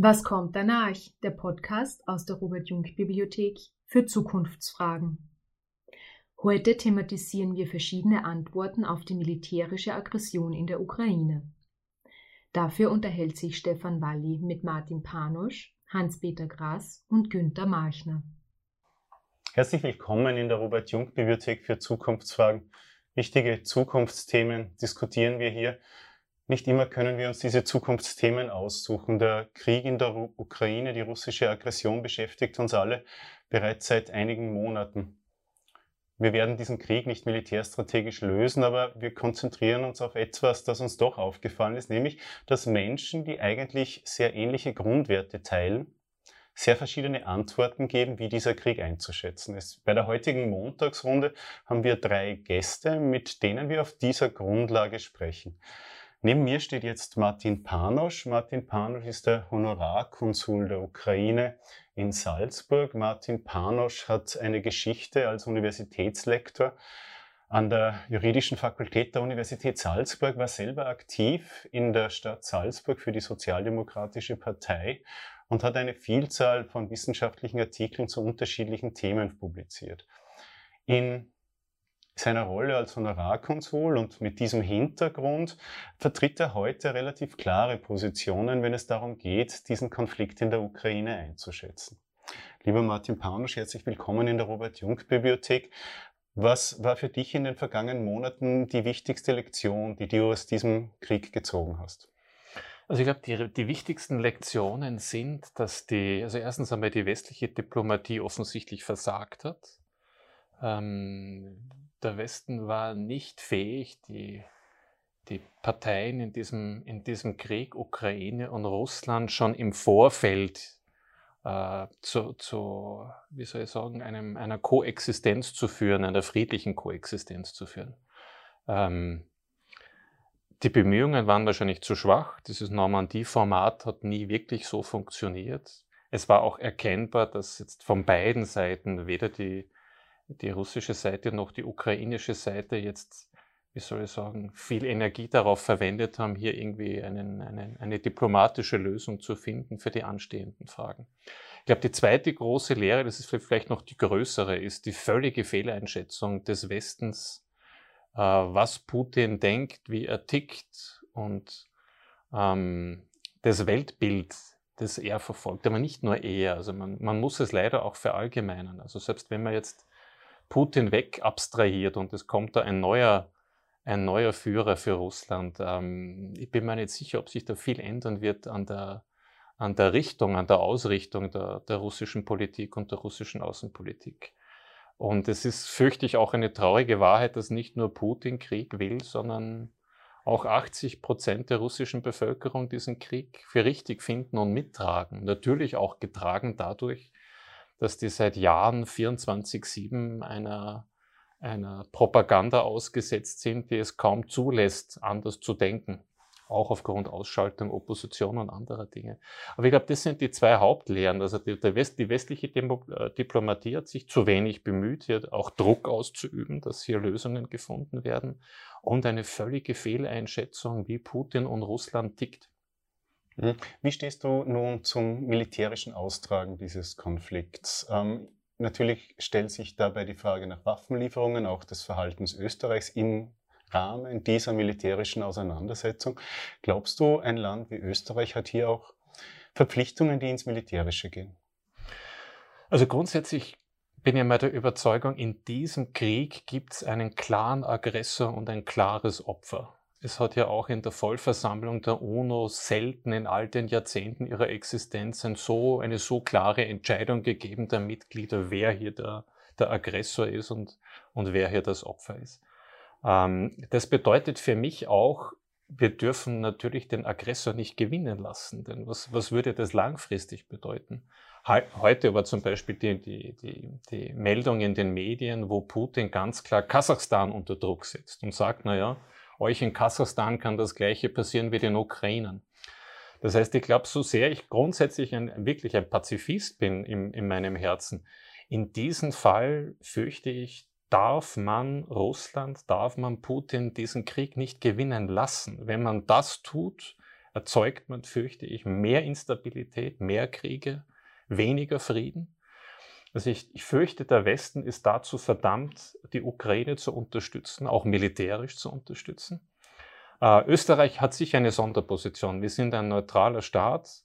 Was kommt danach? Der Podcast aus der Robert Jung Bibliothek für Zukunftsfragen. Heute thematisieren wir verschiedene Antworten auf die militärische Aggression in der Ukraine. Dafür unterhält sich Stefan Walli mit Martin Panusch, Hans-Peter Grass und Günter Marchner. Herzlich willkommen in der Robert Jung Bibliothek für Zukunftsfragen. Wichtige Zukunftsthemen diskutieren wir hier. Nicht immer können wir uns diese Zukunftsthemen aussuchen. Der Krieg in der Ukraine, die russische Aggression beschäftigt uns alle bereits seit einigen Monaten. Wir werden diesen Krieg nicht militärstrategisch lösen, aber wir konzentrieren uns auf etwas, das uns doch aufgefallen ist, nämlich, dass Menschen, die eigentlich sehr ähnliche Grundwerte teilen, sehr verschiedene Antworten geben, wie dieser Krieg einzuschätzen ist. Bei der heutigen Montagsrunde haben wir drei Gäste, mit denen wir auf dieser Grundlage sprechen. Neben mir steht jetzt Martin Panosch. Martin Panosch ist der Honorarkonsul der Ukraine in Salzburg. Martin Panosch hat eine Geschichte als Universitätslektor an der Juridischen Fakultät der Universität Salzburg, war selber aktiv in der Stadt Salzburg für die Sozialdemokratische Partei und hat eine Vielzahl von wissenschaftlichen Artikeln zu unterschiedlichen Themen publiziert. In seiner Rolle als Honorarkonsul und mit diesem Hintergrund vertritt er heute relativ klare Positionen, wenn es darum geht, diesen Konflikt in der Ukraine einzuschätzen. Lieber Martin Paunusch, herzlich willkommen in der Robert-Jung-Bibliothek. Was war für dich in den vergangenen Monaten die wichtigste Lektion, die du aus diesem Krieg gezogen hast? Also ich glaube, die, die wichtigsten Lektionen sind, dass die, also erstens einmal die westliche Diplomatie offensichtlich versagt hat. Ähm, der Westen war nicht fähig, die, die Parteien in diesem, in diesem Krieg, Ukraine und Russland, schon im Vorfeld äh, zu, zu, wie soll ich sagen, einem, einer Koexistenz zu führen, einer friedlichen Koexistenz zu führen. Ähm, die Bemühungen waren wahrscheinlich zu schwach. Dieses Normandie-Format hat nie wirklich so funktioniert. Es war auch erkennbar, dass jetzt von beiden Seiten weder die die russische Seite noch die ukrainische Seite jetzt, wie soll ich sagen, viel Energie darauf verwendet haben, hier irgendwie einen, einen, eine diplomatische Lösung zu finden für die anstehenden Fragen. Ich glaube, die zweite große Lehre, das ist vielleicht noch die größere, ist die völlige Fehleinschätzung des Westens, äh, was Putin denkt, wie er tickt und ähm, das Weltbild, das er verfolgt, aber nicht nur er. Also man, man muss es leider auch verallgemeinern. Also selbst wenn man jetzt Putin weg abstrahiert und es kommt da ein neuer, ein neuer Führer für Russland. Ähm, ich bin mir nicht sicher, ob sich da viel ändern wird an der, an der Richtung, an der Ausrichtung der, der russischen Politik und der russischen Außenpolitik. Und es ist, fürchte ich, auch eine traurige Wahrheit, dass nicht nur Putin Krieg will, sondern auch 80 Prozent der russischen Bevölkerung diesen Krieg für richtig finden und mittragen. Natürlich auch getragen dadurch, dass die seit Jahren 24-7 einer, einer Propaganda ausgesetzt sind, die es kaum zulässt, anders zu denken. Auch aufgrund Ausschaltung, Opposition und anderer Dinge. Aber ich glaube, das sind die zwei Hauptlehren. Also die, West, die westliche äh, Diplomatie hat sich zu wenig bemüht, hier auch Druck auszuüben, dass hier Lösungen gefunden werden. Und eine völlige Fehleinschätzung, wie Putin und Russland tickt. Mhm. Wie stehst du nun zum militärischen Austragen dieses Konflikts? Ähm, natürlich stellt sich dabei die Frage nach Waffenlieferungen, auch des Verhaltens Österreichs im Rahmen dieser militärischen Auseinandersetzung. Glaubst du, ein Land wie Österreich hat hier auch Verpflichtungen, die ins Militärische gehen? Also grundsätzlich bin ich mal der Überzeugung, in diesem Krieg gibt es einen klaren Aggressor und ein klares Opfer. Es hat ja auch in der Vollversammlung der UNO selten in all den Jahrzehnten ihrer Existenz ein so, eine so klare Entscheidung gegeben der Mitglieder, wer hier der, der Aggressor ist und, und wer hier das Opfer ist. Ähm, das bedeutet für mich auch, wir dürfen natürlich den Aggressor nicht gewinnen lassen. Denn was, was würde das langfristig bedeuten? Heute war zum Beispiel die, die, die, die Meldung in den Medien, wo Putin ganz klar Kasachstan unter Druck setzt und sagt, na ja, euch in Kasachstan kann das Gleiche passieren wie den Ukrainern. Das heißt, ich glaube, so sehr ich grundsätzlich ein, wirklich ein Pazifist bin in, in meinem Herzen, in diesem Fall fürchte ich, darf man Russland, darf man Putin diesen Krieg nicht gewinnen lassen. Wenn man das tut, erzeugt man, fürchte ich, mehr Instabilität, mehr Kriege, weniger Frieden. Also ich, ich, fürchte, der Westen ist dazu verdammt, die Ukraine zu unterstützen, auch militärisch zu unterstützen. Äh, Österreich hat sicher eine Sonderposition. Wir sind ein neutraler Staat.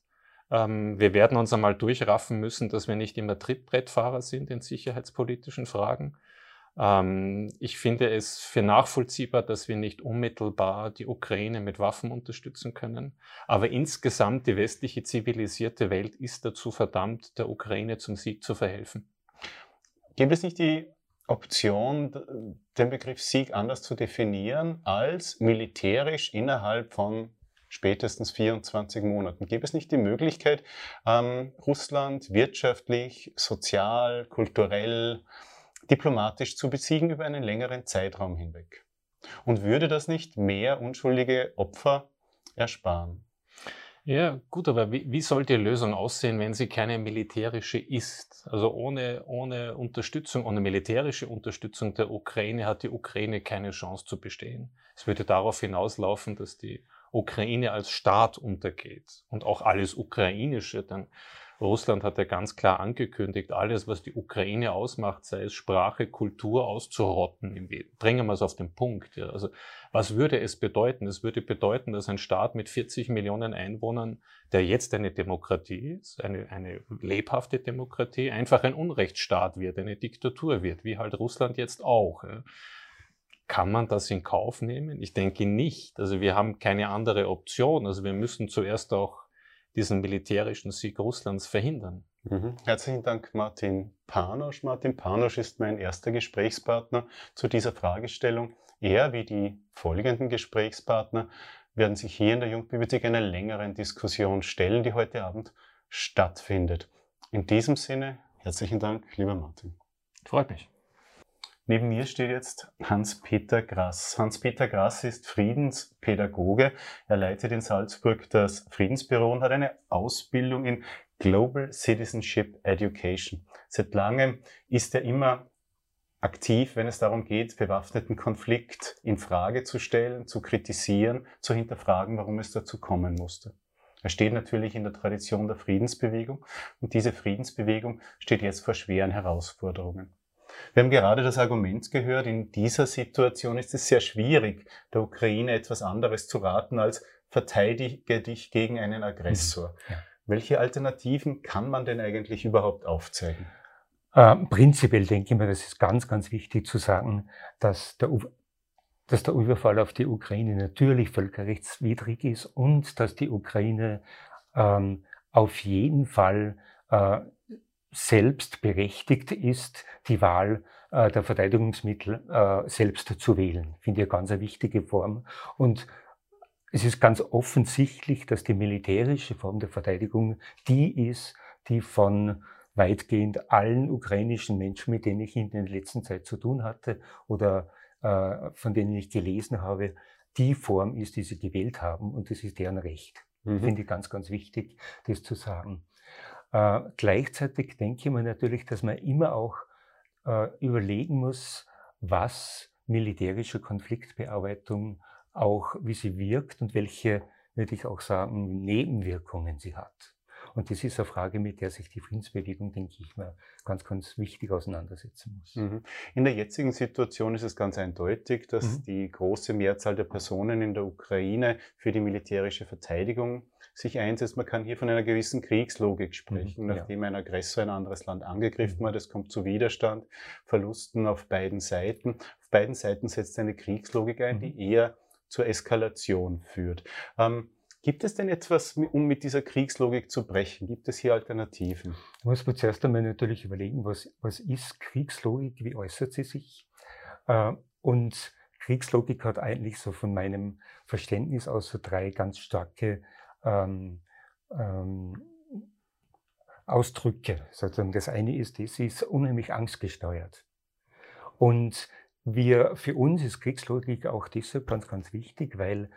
Ähm, wir werden uns einmal durchraffen müssen, dass wir nicht immer Trittbrettfahrer sind in sicherheitspolitischen Fragen. Ähm, ich finde es für nachvollziehbar, dass wir nicht unmittelbar die Ukraine mit Waffen unterstützen können. Aber insgesamt die westliche zivilisierte Welt ist dazu verdammt, der Ukraine zum Sieg zu verhelfen. Gibt es nicht die Option, den Begriff Sieg anders zu definieren als militärisch innerhalb von spätestens 24 Monaten. Gibt es nicht die Möglichkeit, ähm, Russland wirtschaftlich, sozial, kulturell, diplomatisch zu besiegen über einen längeren Zeitraum hinweg? Und würde das nicht mehr unschuldige Opfer ersparen? Ja, gut, aber wie, wie soll die Lösung aussehen, wenn sie keine militärische ist? Also ohne, ohne Unterstützung, ohne militärische Unterstützung der Ukraine hat die Ukraine keine Chance zu bestehen. Es würde darauf hinauslaufen, dass die Ukraine als Staat untergeht und auch alles Ukrainische, dann Russland hat ja ganz klar angekündigt, alles, was die Ukraine ausmacht, sei es Sprache, Kultur, auszurotten. Bringen wir es auf den Punkt. Also, was würde es bedeuten? Es würde bedeuten, dass ein Staat mit 40 Millionen Einwohnern, der jetzt eine Demokratie ist, eine, eine lebhafte Demokratie, einfach ein Unrechtsstaat wird, eine Diktatur wird, wie halt Russland jetzt auch. Ja. Kann man das in Kauf nehmen? Ich denke nicht. Also wir haben keine andere Option. Also wir müssen zuerst auch diesen militärischen Sieg Russlands verhindern. Mhm. Herzlichen Dank, Martin Panosch. Martin Panosch ist mein erster Gesprächspartner zu dieser Fragestellung. Er wie die folgenden Gesprächspartner werden sich hier in der Jungbibliothek einer längeren Diskussion stellen, die heute Abend stattfindet. In diesem Sinne, herzlichen Dank, lieber Martin. Freut mich. Neben mir steht jetzt Hans-Peter Grass. Hans-Peter Grass ist Friedenspädagoge. Er leitet in Salzburg das Friedensbüro und hat eine Ausbildung in Global Citizenship Education. Seit langem ist er immer aktiv, wenn es darum geht, bewaffneten Konflikt in Frage zu stellen, zu kritisieren, zu hinterfragen, warum es dazu kommen musste. Er steht natürlich in der Tradition der Friedensbewegung und diese Friedensbewegung steht jetzt vor schweren Herausforderungen. Wir haben gerade das Argument gehört, in dieser Situation ist es sehr schwierig, der Ukraine etwas anderes zu raten als verteidige dich gegen einen Aggressor. Mhm. Ja. Welche Alternativen kann man denn eigentlich überhaupt aufzeigen? Äh, prinzipiell denke ich mir, das ist ganz, ganz wichtig zu sagen, dass der, dass der Überfall auf die Ukraine natürlich völkerrechtswidrig ist und dass die Ukraine ähm, auf jeden Fall äh, selbst berechtigt ist, die Wahl äh, der Verteidigungsmittel äh, selbst zu wählen. Finde ich eine ganz eine wichtige Form. Und es ist ganz offensichtlich, dass die militärische Form der Verteidigung die ist, die von weitgehend allen ukrainischen Menschen, mit denen ich in der letzten Zeit zu tun hatte oder äh, von denen ich gelesen habe, die Form ist, die sie gewählt haben und das ist deren Recht. Mhm. Finde ich ganz, ganz wichtig, das zu sagen. Äh, gleichzeitig denke ich mir natürlich, dass man immer auch äh, überlegen muss, was militärische Konfliktbearbeitung auch, wie sie wirkt und welche, würde ich auch sagen, Nebenwirkungen sie hat. Und das ist eine Frage, mit der sich die Friedensbewegung, denke ich mal, ganz, ganz wichtig auseinandersetzen muss. Mhm. In der jetzigen Situation ist es ganz eindeutig, dass mhm. die große Mehrzahl der Personen in der Ukraine für die militärische Verteidigung sich einsetzt. Man kann hier von einer gewissen Kriegslogik mhm, sprechen, mhm, nachdem ja. ein Aggressor ein anderes Land angegriffen mhm. hat. Es kommt zu Widerstand, Verlusten auf beiden Seiten. Auf beiden Seiten setzt eine Kriegslogik ein, die eher zur Eskalation führt. Ähm, Gibt es denn etwas, um mit dieser Kriegslogik zu brechen? Gibt es hier Alternativen? Da muss man zuerst einmal natürlich überlegen, was, was ist Kriegslogik, wie äußert sie sich? Äh, und Kriegslogik hat eigentlich so von meinem Verständnis aus so drei ganz starke ähm, ähm, Ausdrücke. Das eine ist, das ist unheimlich angstgesteuert. Und wir, für uns ist Kriegslogik auch deshalb ganz, ganz wichtig, weil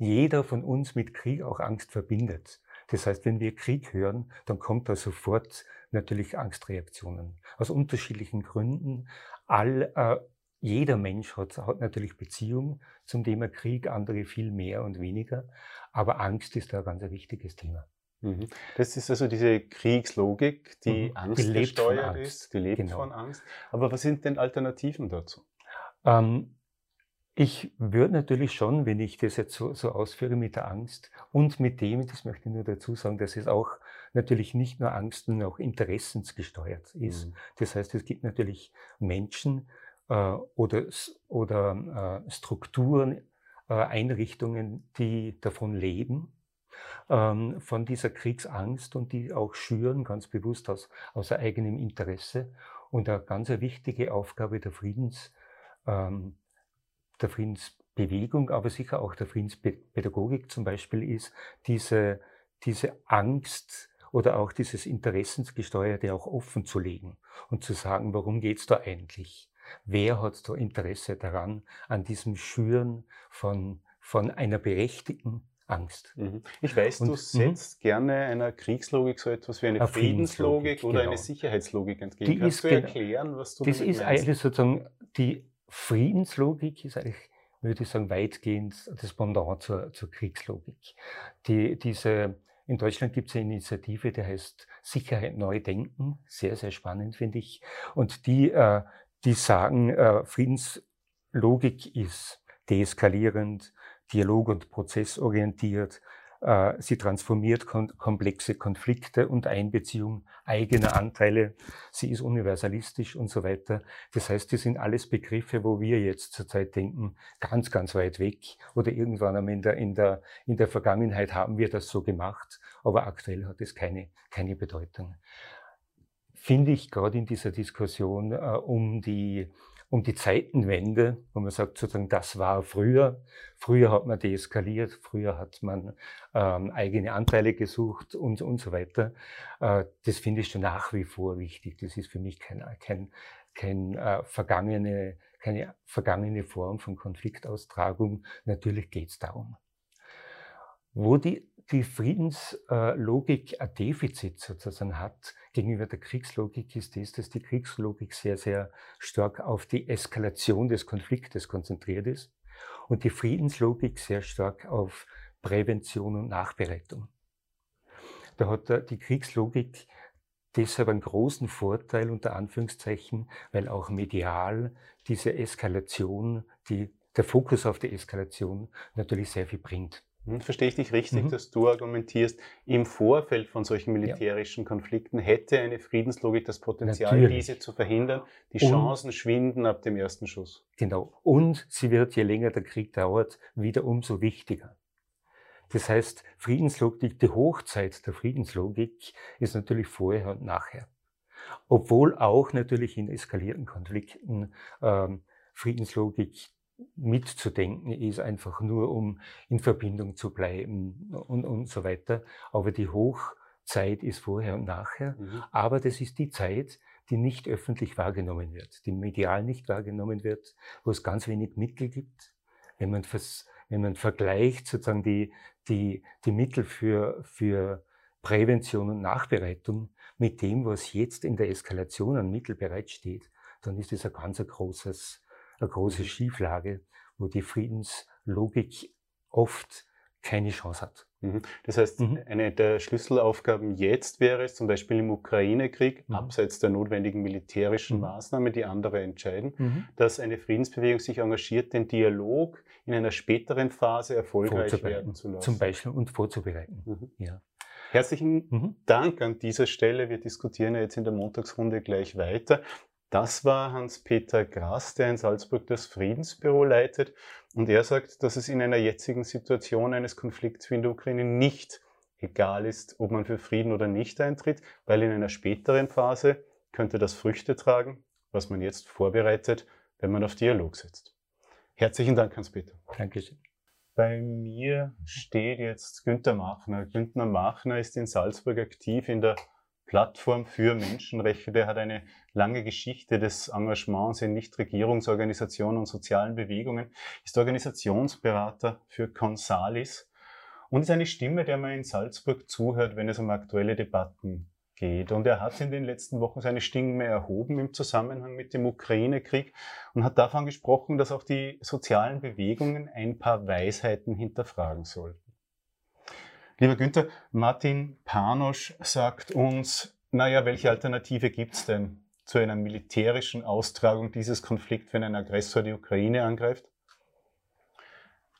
jeder von uns mit Krieg auch Angst verbindet. Das heißt, wenn wir Krieg hören, dann kommt da sofort natürlich Angstreaktionen. Aus unterschiedlichen Gründen. All, äh, jeder Mensch hat, hat natürlich Beziehung zum Thema Krieg, andere viel mehr und weniger. Aber Angst ist da ein ganz wichtiges Thema. Mhm. Das ist also diese Kriegslogik, die mhm. Angst die gesteuert ist, die lebt genau. von Angst. Aber was sind denn Alternativen dazu? Ähm, ich würde natürlich schon, wenn ich das jetzt so, so, ausführe mit der Angst und mit dem, das möchte ich nur dazu sagen, dass es auch natürlich nicht nur Angst, sondern auch interessensgesteuert ist. Mhm. Das heißt, es gibt natürlich Menschen äh, oder, oder äh, Strukturen, äh, Einrichtungen, die davon leben, ähm, von dieser Kriegsangst und die auch schüren, ganz bewusst aus, aus eigenem Interesse. Und eine ganz wichtige Aufgabe der Friedens, ähm, der Friedensbewegung, aber sicher auch der Friedenspädagogik zum Beispiel ist, diese, diese Angst oder auch dieses Interessensgesteuerte auch offen zu legen und zu sagen, warum geht's da eigentlich? Wer hat da Interesse daran, an diesem Schüren von, von einer berechtigten Angst. Mhm. Ich weiß, und, du mhm. setzt gerne einer Kriegslogik so etwas wie eine, eine Friedenslogik oder genau. eine Sicherheitslogik entgegen. Die Kannst ist, du erklären, was du das damit ist meinst? eigentlich sozusagen die Friedenslogik ist eigentlich, würde ich sagen, weitgehend das Pendant zur, zur Kriegslogik. Die, diese, in Deutschland gibt es eine Initiative, die heißt Sicherheit neu denken. Sehr, sehr spannend, finde ich. Und die, äh, die sagen, äh, Friedenslogik ist deeskalierend, dialog- und prozessorientiert. Äh, sie transformiert komplexe Konflikte und Einbeziehung eigener Anteile. Sie ist universalistisch und so weiter. Das heißt, das sind alles Begriffe, wo wir jetzt zurzeit denken, ganz, ganz weit weg. Oder irgendwann einmal in der, in der, in der Vergangenheit haben wir das so gemacht, aber aktuell hat es keine, keine Bedeutung. Finde ich gerade in dieser Diskussion äh, um die um die Zeitenwende, wo man sagt, sozusagen, das war früher. Früher hat man deeskaliert, früher hat man ähm, eigene Anteile gesucht und, und so weiter. Äh, das finde ich schon nach wie vor wichtig. Das ist für mich kein, kein, kein äh, vergangene, keine vergangene Form von Konfliktaustragung. Natürlich geht es darum. Wo die die Friedenslogik ein Defizit sozusagen hat gegenüber der Kriegslogik, ist das, dass die Kriegslogik sehr, sehr stark auf die Eskalation des Konfliktes konzentriert ist und die Friedenslogik sehr stark auf Prävention und Nachbereitung. Da hat die Kriegslogik deshalb einen großen Vorteil unter Anführungszeichen, weil auch medial diese Eskalation, die, der Fokus auf die Eskalation natürlich sehr viel bringt. Hm, verstehe ich dich richtig, mhm. dass du argumentierst, im Vorfeld von solchen militärischen ja. Konflikten hätte eine Friedenslogik das Potenzial, Natürlich. diese zu verhindern. Die Chancen Und, schwinden ab dem ersten Schuss. Genau. Und sie wird, je länger der Krieg dauert, wieder umso wichtiger. Das heißt, Friedenslogik, die Hochzeit der Friedenslogik ist natürlich vorher und nachher. Obwohl auch natürlich in eskalierten Konflikten ähm, Friedenslogik mitzudenken ist, einfach nur um in Verbindung zu bleiben und, und so weiter. Aber die Hochzeit ist vorher und nachher. Mhm. Aber das ist die Zeit, die nicht öffentlich wahrgenommen wird, die medial nicht wahrgenommen wird, wo es ganz wenig Mittel gibt. Wenn man, wenn man vergleicht sozusagen die, die, die Mittel für, für Prävention und Nachbereitung mit dem, was jetzt in der Eskalation an Mittel bereitsteht, dann ist das ein ganz großes, eine große Schieflage, wo die Friedenslogik oft keine Chance hat. Mhm. Das heißt, mhm. eine der Schlüsselaufgaben jetzt wäre es, zum Beispiel im Ukraine-Krieg, mhm. abseits der notwendigen militärischen mhm. Maßnahmen, die andere entscheiden, mhm. dass eine Friedensbewegung sich engagiert, den Dialog in einer späteren Phase erfolgreich werden zu lassen. Zum Beispiel und vorzubereiten. Mhm. Ja. Herzlichen Dank an dieser Stelle. Wir diskutieren ja jetzt in der Montagsrunde gleich weiter. Das war Hans-Peter Grass, der in Salzburg das Friedensbüro leitet. Und er sagt, dass es in einer jetzigen Situation eines Konflikts wie in der Ukraine nicht egal ist, ob man für Frieden oder nicht eintritt, weil in einer späteren Phase könnte das Früchte tragen, was man jetzt vorbereitet, wenn man auf Dialog setzt. Herzlichen Dank, Hans-Peter. Dankeschön. Bei mir steht jetzt Günter Machner. Günter Machner ist in Salzburg aktiv in der Plattform für Menschenrechte. Hat eine lange Geschichte des Engagements in Nichtregierungsorganisationen und sozialen Bewegungen, ist Organisationsberater für Consalis und ist eine Stimme, der man in Salzburg zuhört, wenn es um aktuelle Debatten geht. Und er hat in den letzten Wochen seine Stimme erhoben im Zusammenhang mit dem Ukraine-Krieg und hat davon gesprochen, dass auch die sozialen Bewegungen ein paar Weisheiten hinterfragen sollten. Lieber Günther, Martin Panosch sagt uns, naja, welche Alternative gibt es denn zu einer militärischen Austragung dieses Konflikts, wenn ein Aggressor die Ukraine angreift?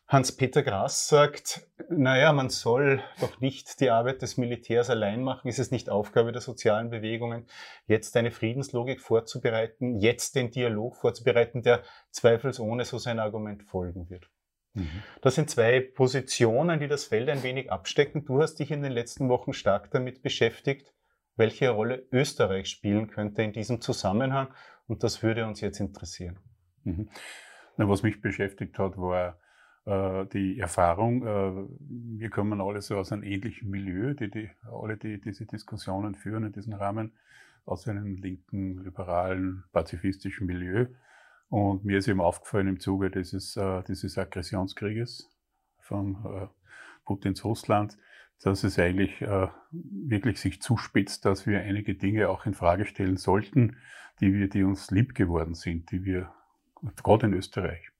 Hans-Peter Grass sagt, naja, man soll doch nicht die Arbeit des Militärs allein machen. Ist es nicht Aufgabe der sozialen Bewegungen, jetzt eine Friedenslogik vorzubereiten, jetzt den Dialog vorzubereiten, der zweifelsohne so sein Argument folgen wird? Mhm. Das sind zwei Positionen, die das Feld ein wenig abstecken. Du hast dich in den letzten Wochen stark damit beschäftigt, welche Rolle Österreich spielen könnte in diesem Zusammenhang. Und das würde uns jetzt interessieren. Mhm. Na, was mich beschäftigt hat, war äh, die Erfahrung, äh, wir kommen alle so aus einem ähnlichen Milieu, die, die, alle, die diese Diskussionen führen in diesem Rahmen, aus einem linken, liberalen, pazifistischen Milieu. Und mir ist eben aufgefallen im Zuge dieses, äh, dieses Aggressionskrieges von Putins Russland, dass es eigentlich wirklich sich zuspitzt, dass wir einige Dinge auch in Frage stellen sollten, die wir, die uns lieb geworden sind, die wir, gerade in Österreich,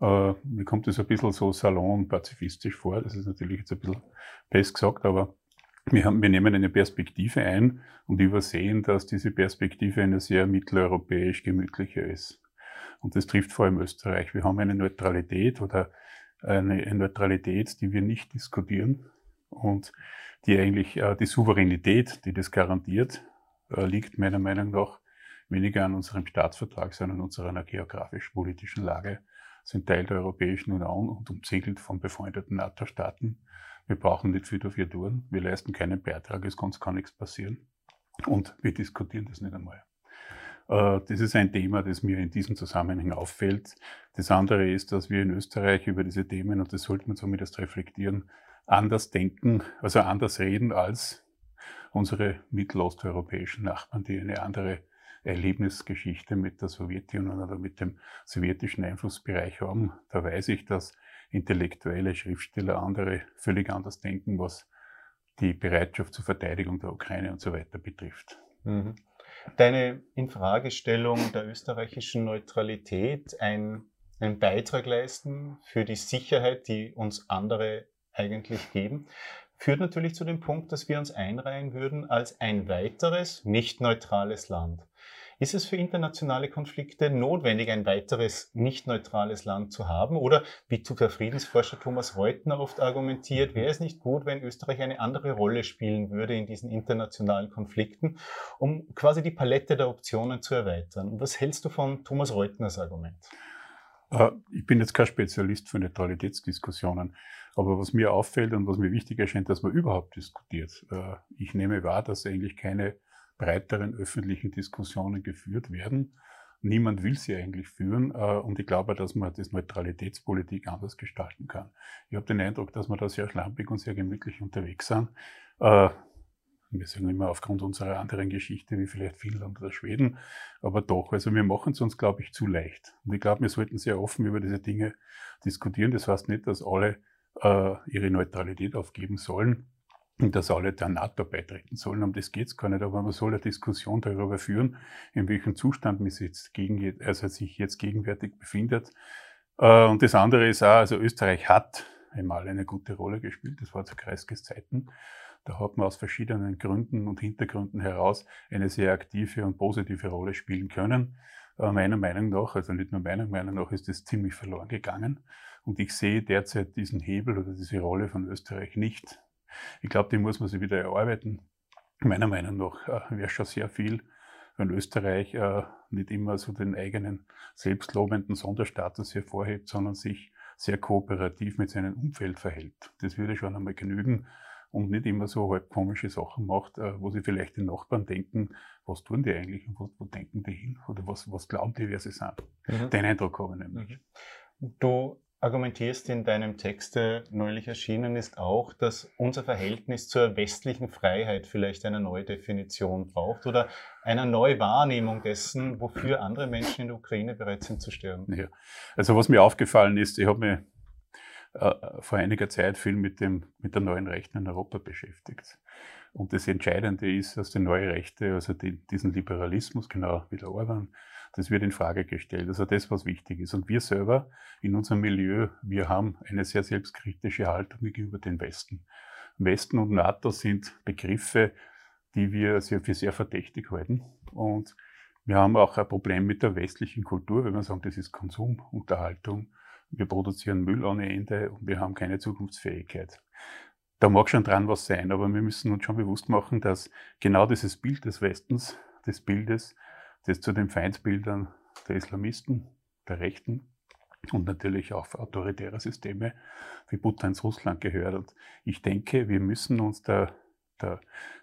äh, mir kommt das ein bisschen so salonpazifistisch vor. Das ist natürlich jetzt ein bisschen fest gesagt, aber wir, haben, wir nehmen eine Perspektive ein und übersehen, dass diese Perspektive eine sehr mitteleuropäisch gemütliche ist. Und das trifft vor allem Österreich. Wir haben eine Neutralität oder eine, Neutralität, die wir nicht diskutieren und die eigentlich äh, die Souveränität, die das garantiert, äh, liegt meiner Meinung nach weniger an unserem Staatsvertrag, sondern an unserer geografisch-politischen Lage sind Teil der Europäischen Union und umzingelt von befreundeten NATO-Staaten. Wir brauchen nicht viel dafür tun. Wir leisten keinen Beitrag, es kann nichts passieren. Und wir diskutieren das nicht einmal. Äh, das ist ein Thema, das mir in diesem Zusammenhang auffällt. Das andere ist, dass wir in Österreich über diese Themen, und das sollte man zumindest reflektieren, anders denken, also anders reden als unsere mittelosteuropäischen Nachbarn, die eine andere Erlebnisgeschichte mit der Sowjetunion oder mit dem sowjetischen Einflussbereich haben. Da weiß ich, dass intellektuelle Schriftsteller andere völlig anders denken, was die Bereitschaft zur Verteidigung der Ukraine und so weiter betrifft. Mhm. Deine Infragestellung der österreichischen Neutralität, ein, einen Beitrag leisten für die Sicherheit, die uns andere eigentlich geben, führt natürlich zu dem Punkt, dass wir uns einreihen würden als ein weiteres, nicht neutrales Land. Ist es für internationale Konflikte notwendig, ein weiteres nicht neutrales Land zu haben? Oder wie der Friedensforscher Thomas Reutner oft argumentiert, wäre es nicht gut, wenn Österreich eine andere Rolle spielen würde in diesen internationalen Konflikten, um quasi die Palette der Optionen zu erweitern? was hältst du von Thomas Reutners Argument? Äh, ich bin jetzt kein Spezialist für Neutralitätsdiskussionen, aber was mir auffällt und was mir wichtig erscheint, dass man überhaupt diskutiert. Äh, ich nehme wahr, dass eigentlich keine breiteren öffentlichen Diskussionen geführt werden. Niemand will sie eigentlich führen äh, und ich glaube, dass man das Neutralitätspolitik anders gestalten kann. Ich habe den Eindruck, dass wir da sehr schlampig und sehr gemütlich unterwegs sind. Äh, wir sagen immer aufgrund unserer anderen Geschichte, wie vielleicht Finnland oder Schweden, aber doch, also wir machen es uns, glaube ich, zu leicht. Und ich glaube, wir sollten sehr offen über diese Dinge diskutieren. Das heißt nicht, dass alle äh, ihre Neutralität aufgeben sollen dass alle der NATO beitreten sollen. Um das geht es gar nicht, aber man soll eine Diskussion darüber führen, in welchem Zustand man sich jetzt, gegen, also sich jetzt gegenwärtig befindet. Äh, und das andere ist auch, also Österreich hat einmal eine gute Rolle gespielt, das war zu Kreiskes Zeiten. Da hat man aus verschiedenen Gründen und Hintergründen heraus eine sehr aktive und positive Rolle spielen können. Äh, meiner Meinung nach, also nicht nur meiner Meinung nach, ist das ziemlich verloren gegangen. Und ich sehe derzeit diesen Hebel oder diese Rolle von Österreich nicht. Ich glaube, die muss man sich wieder erarbeiten. Meiner Meinung nach äh, wäre schon sehr viel, wenn Österreich äh, nicht immer so den eigenen selbstlobenden Sonderstatus hervorhebt, sondern sich sehr kooperativ mit seinem Umfeld verhält. Das würde schon einmal genügen und nicht immer so halb komische Sachen macht, äh, wo sie vielleicht den Nachbarn denken, was tun die eigentlich und wo, wo denken die hin oder was, was glauben die, wer sie sind. Mhm. Den Eindruck habe ich nämlich. Mhm. Du argumentierst in deinem Text, der neulich erschienen ist, auch, dass unser Verhältnis zur westlichen Freiheit vielleicht eine neue Definition braucht oder eine neue Wahrnehmung dessen, wofür andere Menschen in der Ukraine bereit sind zu sterben. Ja. Also was mir aufgefallen ist, ich habe mir äh, vor einiger Zeit viel mit, dem, mit der neuen Rechten in Europa beschäftigt. Und das Entscheidende ist, dass die neue Rechte, also die, diesen Liberalismus, genau wie der Orban, das wird in Frage gestellt. Also das, was wichtig ist. Und wir selber in unserem Milieu, wir haben eine sehr selbstkritische Haltung gegenüber dem Westen. Westen und NATO sind Begriffe, die wir sehr, für sehr verdächtig halten. Und wir haben auch ein Problem mit der westlichen Kultur, wenn wir sagen, das ist Konsum, Unterhaltung. Wir produzieren Müll ohne Ende und wir haben keine Zukunftsfähigkeit. Da mag schon dran was sein, aber wir müssen uns schon bewusst machen, dass genau dieses Bild des Westens, des Bildes, das zu den Feindbildern der Islamisten, der Rechten und natürlich auch autoritärer Systeme wie Putins Russland gehört. Und ich denke, wir müssen uns der, der,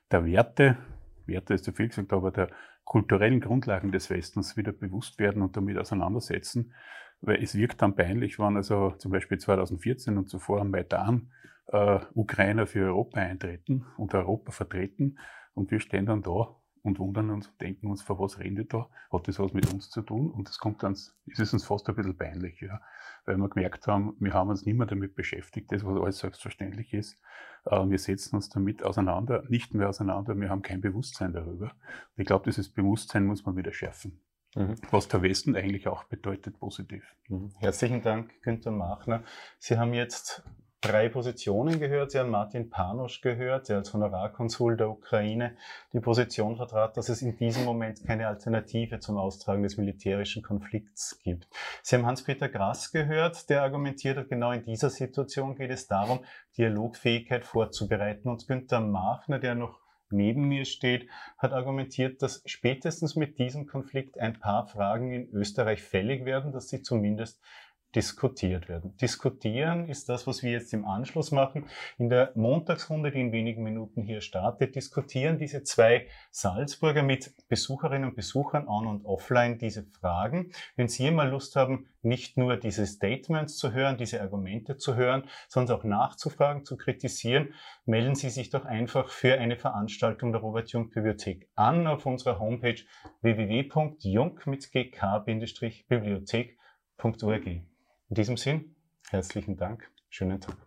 der Werte, Werte ist zu viel gesagt, aber der kulturellen Grundlagen des Westens wieder bewusst werden und damit auseinandersetzen. Weil es wirkt dann peinlich, wenn also zum Beispiel 2014 und zuvor am Maidan äh, Ukrainer für Europa eintreten und Europa vertreten und wir stehen dann da und wundern uns und denken uns, vor was reden die da? Hat das was mit uns zu tun? Und das kommt ist es uns fast ein bisschen peinlich, ja. Weil wir gemerkt haben, wir haben uns nicht mehr damit beschäftigt, das, was alles selbstverständlich ist. Äh, wir setzen uns damit auseinander, nicht mehr auseinander, wir haben kein Bewusstsein darüber. Und ich glaube, dieses Bewusstsein muss man wieder schärfen. Mhm. Was der Westen eigentlich auch bedeutet, positiv. Mhm. Herzlichen Dank, Günther Machner. Sie haben jetzt drei Positionen gehört. Sie haben Martin Panosch gehört, der als Honorarkonsul der Ukraine die Position vertrat, dass es in diesem Moment keine Alternative zum Austragen des militärischen Konflikts gibt. Sie haben Hans-Peter Grass gehört, der argumentiert hat, genau in dieser Situation geht es darum, Dialogfähigkeit vorzubereiten. Und Günther Machner, der noch neben mir steht, hat argumentiert, dass spätestens mit diesem Konflikt ein paar Fragen in Österreich fällig werden, dass sie zumindest diskutiert werden. Diskutieren ist das, was wir jetzt im Anschluss machen. In der Montagsrunde, die in wenigen Minuten hier startet, diskutieren diese zwei Salzburger mit Besucherinnen und Besuchern on und offline diese Fragen. Wenn Sie mal Lust haben, nicht nur diese Statements zu hören, diese Argumente zu hören, sondern auch nachzufragen, zu kritisieren, melden Sie sich doch einfach für eine Veranstaltung der Robert Jung Bibliothek an auf unserer Homepage www.jung mit gk-bibliothek.org. In diesem Sinn, herzlichen Dank, schönen Tag.